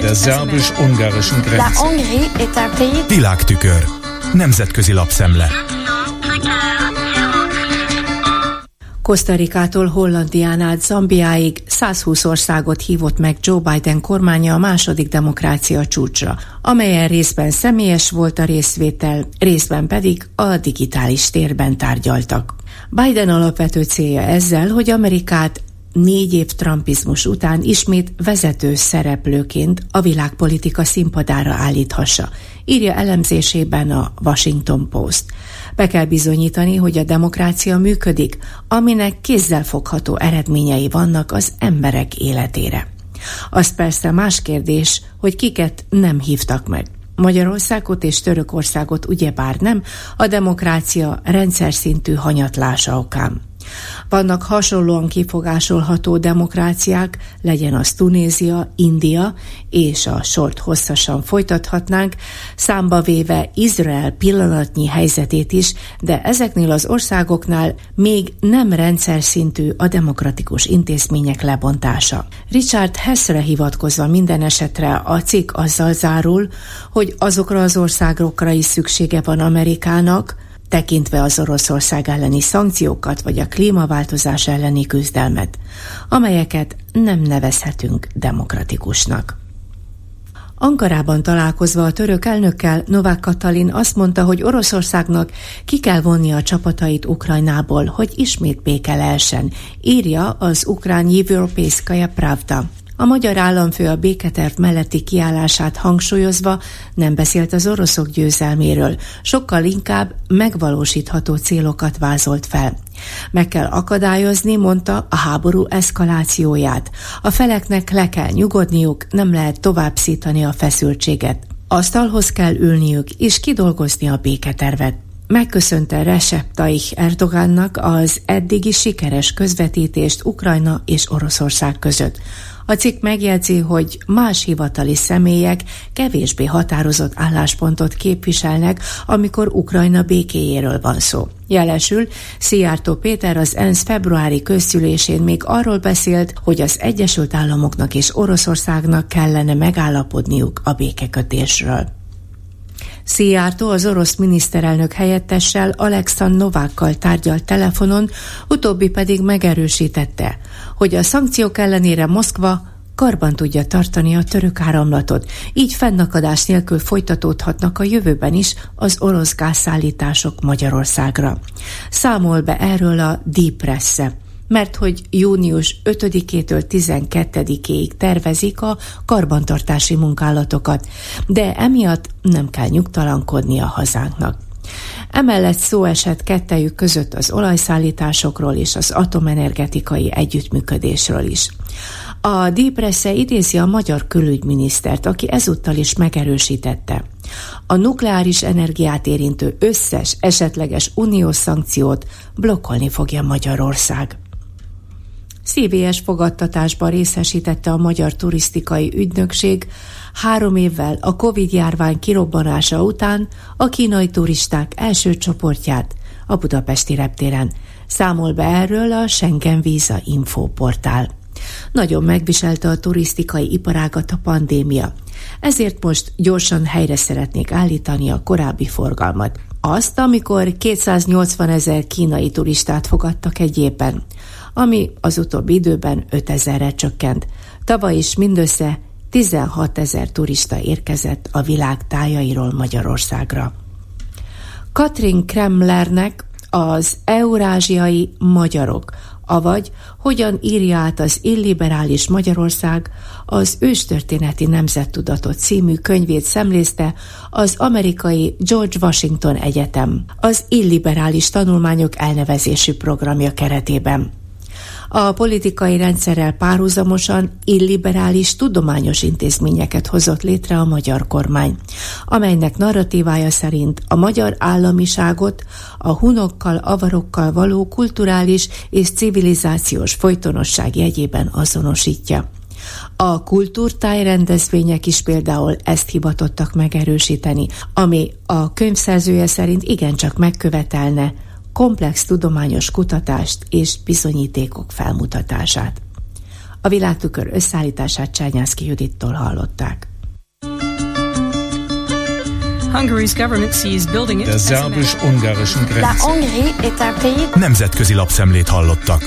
Der szerbus-ungarischen Grenze. Világtükör. Nemzetközi lapszemle. Kosztarikától Hollandián át Zambiáig 120 országot hívott meg Joe Biden kormánya a második demokrácia csúcsra, amelyen részben személyes volt a részvétel, részben pedig a digitális térben tárgyaltak. Biden alapvető célja ezzel, hogy Amerikát négy év trumpizmus után ismét vezető szereplőként a világpolitika színpadára állíthassa, írja elemzésében a Washington Post. Be kell bizonyítani, hogy a demokrácia működik, aminek kézzelfogható eredményei vannak az emberek életére. Az persze más kérdés, hogy kiket nem hívtak meg. Magyarországot és Törökországot ugyebár nem, a demokrácia rendszer szintű hanyatlása okán. Vannak hasonlóan kifogásolható demokráciák, legyen az Tunézia, India, és a sort hosszasan folytathatnánk, számba véve Izrael pillanatnyi helyzetét is, de ezeknél az országoknál még nem rendszer szintű a demokratikus intézmények lebontása. Richard Hessre hivatkozva minden esetre a cikk azzal zárul, hogy azokra az országokra is szüksége van Amerikának, tekintve az Oroszország elleni szankciókat vagy a klímaváltozás elleni küzdelmet, amelyeket nem nevezhetünk demokratikusnak. Ankarában találkozva a török elnökkel, Novák Katalin azt mondta, hogy Oroszországnak ki kell vonni a csapatait Ukrajnából, hogy ismét béke lehessen, írja az ukrán Evropészkaja Pravda. A magyar államfő a béketerv melletti kiállását hangsúlyozva nem beszélt az oroszok győzelméről, sokkal inkább megvalósítható célokat vázolt fel. Meg kell akadályozni, mondta, a háború eszkalációját. A feleknek le kell nyugodniuk, nem lehet tovább szítani a feszültséget. Asztalhoz kell ülniük és kidolgozni a béketervet. Megköszönte Recep Tayyip Erdogánnak az eddigi sikeres közvetítést Ukrajna és Oroszország között. A cikk megjegyzi, hogy más hivatali személyek kevésbé határozott álláspontot képviselnek, amikor Ukrajna békéjéről van szó. Jelesül, Szijjártó Péter az ENSZ februári közgyűlésén még arról beszélt, hogy az Egyesült Államoknak és Oroszországnak kellene megállapodniuk a békekötésről. Szijjártó az orosz miniszterelnök helyettessel Alexan Novákkal tárgyalt telefonon, utóbbi pedig megerősítette, hogy a szankciók ellenére Moszkva karban tudja tartani a török áramlatot, így fennakadás nélkül folytatódhatnak a jövőben is az orosz gázszállítások Magyarországra. Számol be erről a Deep Press -e mert hogy június 5-től 12-ig tervezik a karbantartási munkálatokat, de emiatt nem kell nyugtalankodni a hazánknak. Emellett szó esett kettejük között az olajszállításokról és az atomenergetikai együttműködésről is. A Dípresze idézi a magyar külügyminisztert, aki ezúttal is megerősítette. A nukleáris energiát érintő összes esetleges uniós szankciót blokkolni fogja Magyarország. Szívélyes fogadtatásban részesítette a Magyar Turisztikai Ügynökség három évvel a Covid-járvány kirobbanása után a kínai turisták első csoportját a budapesti reptéren. Számol be erről a Schengen Visa Info portál. Nagyon megviselte a turisztikai iparágat a pandémia, ezért most gyorsan helyre szeretnék állítani a korábbi forgalmat. Azt, amikor 280 ezer kínai turistát fogadtak egy évben ami az utóbbi időben 5000-re csökkent. Tavaly is mindössze 16 ezer turista érkezett a világ tájairól Magyarországra. Katrin Kremlernek az eurázsiai magyarok, avagy hogyan írja át az illiberális Magyarország az őstörténeti nemzettudatot című könyvét szemlézte az amerikai George Washington Egyetem az illiberális tanulmányok elnevezésű programja keretében a politikai rendszerrel párhuzamosan illiberális tudományos intézményeket hozott létre a magyar kormány, amelynek narratívája szerint a magyar államiságot a hunokkal, avarokkal való kulturális és civilizációs folytonosság jegyében azonosítja. A kultúrtáj rendezvények is például ezt hivatottak megerősíteni, ami a könyvszerzője szerint igencsak megkövetelne komplex tudományos kutatást és bizonyítékok felmutatását. A világtükör összeállítását Csányászki Judittól hallották. Der szerbus-ungarischen Grenze. Nemzetközi lapszemlét hallottak.